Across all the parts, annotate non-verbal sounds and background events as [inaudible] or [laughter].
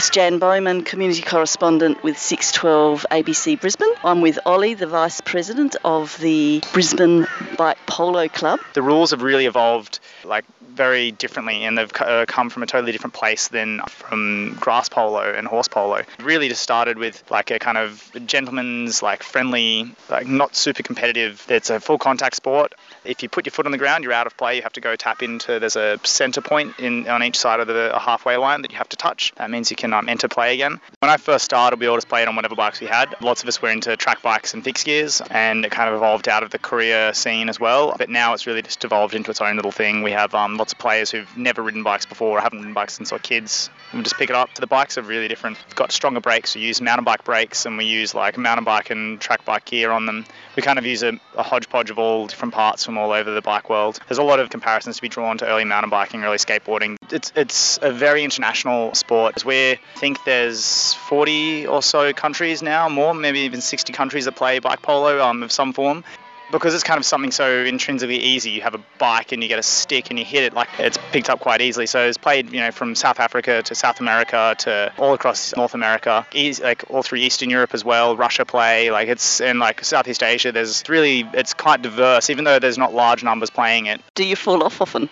It's Jan Bowman, community correspondent with 612 ABC Brisbane. I'm with Ollie, the vice president of the Brisbane Bike Polo Club. The rules have really evolved like very differently and they've uh, come from a totally different place than from grass polo and horse polo. Really just started with like a kind of gentleman's like friendly, like not super competitive. It's a full contact sport. If you put your foot on the ground, you're out of play. You have to go tap into. There's a center point in on each side of the halfway line that you have to touch. That means you can um, enter play again. When I first started, we all just played on whatever bikes we had. Lots of us were into track bikes and fixed gears, and it kind of evolved out of the courier scene as well. But now it's really just evolved into its own little thing. We have um, lots of players who've never ridden bikes before or haven't ridden bikes since they're kids. We just pick it up. The bikes are really different. We've got stronger brakes. We use mountain bike brakes, and we use like mountain bike and track bike gear on them. We kind of use a, a hodgepodge of all different parts from all over the bike world. There's a lot of comparisons to be drawn to early mountain biking, early skateboarding. It's it's a very international sport. We think there's 40 or so countries now, more maybe even 60 countries that play bike polo um, of some form because it's kind of something so intrinsically easy. You have a bike and you get a stick and you hit it like it's picked up quite easily. So it's played, you know, from South Africa to South America to all across North America, like all through Eastern Europe as well. Russia play like it's in like Southeast Asia. There's really it's quite diverse, even though there's not large numbers playing it. Do you fall off often?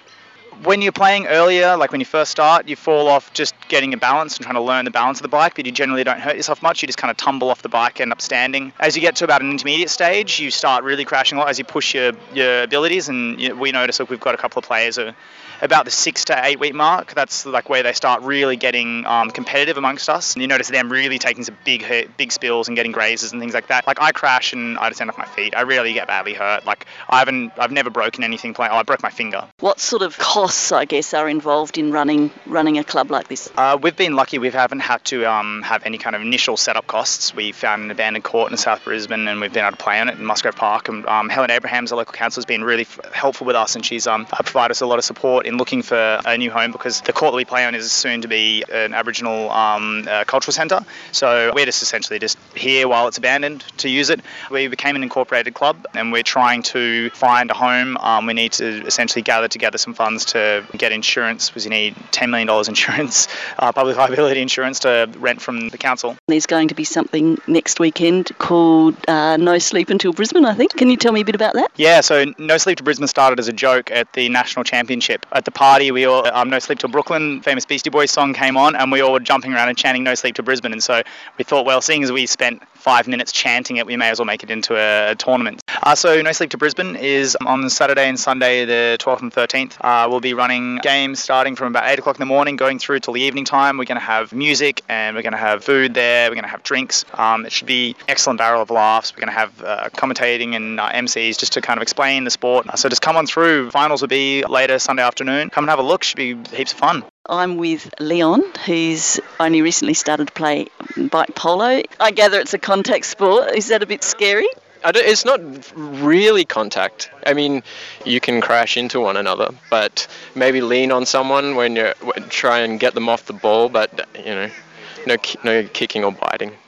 When you're playing earlier, like when you first start, you fall off just getting a balance and trying to learn the balance of the bike, but you generally don't hurt yourself much. You just kind of tumble off the bike, and end up standing. As you get to about an intermediate stage, you start really crashing a lot as you push your, your abilities. And you we notice that we've got a couple of players who about the six to eight week mark. That's like where they start really getting um, competitive amongst us. And you notice them really taking some big big spills and getting grazes and things like that. Like I crash and I just end off my feet. I rarely get badly hurt. Like I haven't, I've never broken anything playing. Oh, I broke my finger. What sort of costs, I guess, are involved in running running a club like this? Uh, we've been lucky. We haven't had to um, have any kind of initial setup costs. We found an abandoned court in South Brisbane and we've been able to play on it in Musgrave Park. And um, Helen Abrahams, the local council, has been really f- helpful with us and she's um, provided us a lot of support in looking for a new home because the court that we play on is soon to be an Aboriginal um, uh, cultural centre. So we're just essentially just here while it's abandoned to use it. We became an incorporated club and we're trying to find a home. Um, we need to essentially gather together some funds to get insurance because you need $10 million insurance, [laughs] uh, public liability insurance to rent from the council. There's going to be something next weekend called uh, No Sleep Until Brisbane, I think. Can you tell me a bit about that? Yeah, so No Sleep to Brisbane started as a joke at the National Championship. At the party, we all um, No Sleep Till Brooklyn, famous Beastie Boys song came on, and we all were jumping around and chanting No Sleep to Brisbane. And so we thought, well, seeing as we spent five minutes chanting it, we may as well make it into a, a tournament. Uh, so No Sleep to Brisbane is on Saturday and Sunday, the 12th and 13th. Uh, we'll be running games starting from about 8 o'clock in the morning, going through till the evening time. We're going to have music and we're going to have food there. We're going to have drinks. Um, it should be excellent barrel of laughs. We're going to have uh, commentating and uh, MCs just to kind of explain the sport. So just come on through. Finals will be later Sunday afternoon. Come and have a look. Should be heaps of fun. I'm with Leon, who's only recently started to play bike polo. I gather it's a contact sport. Is that a bit scary? It's not really contact. I mean, you can crash into one another, but maybe lean on someone when you try and get them off the ball. But you know, no no kicking or biting.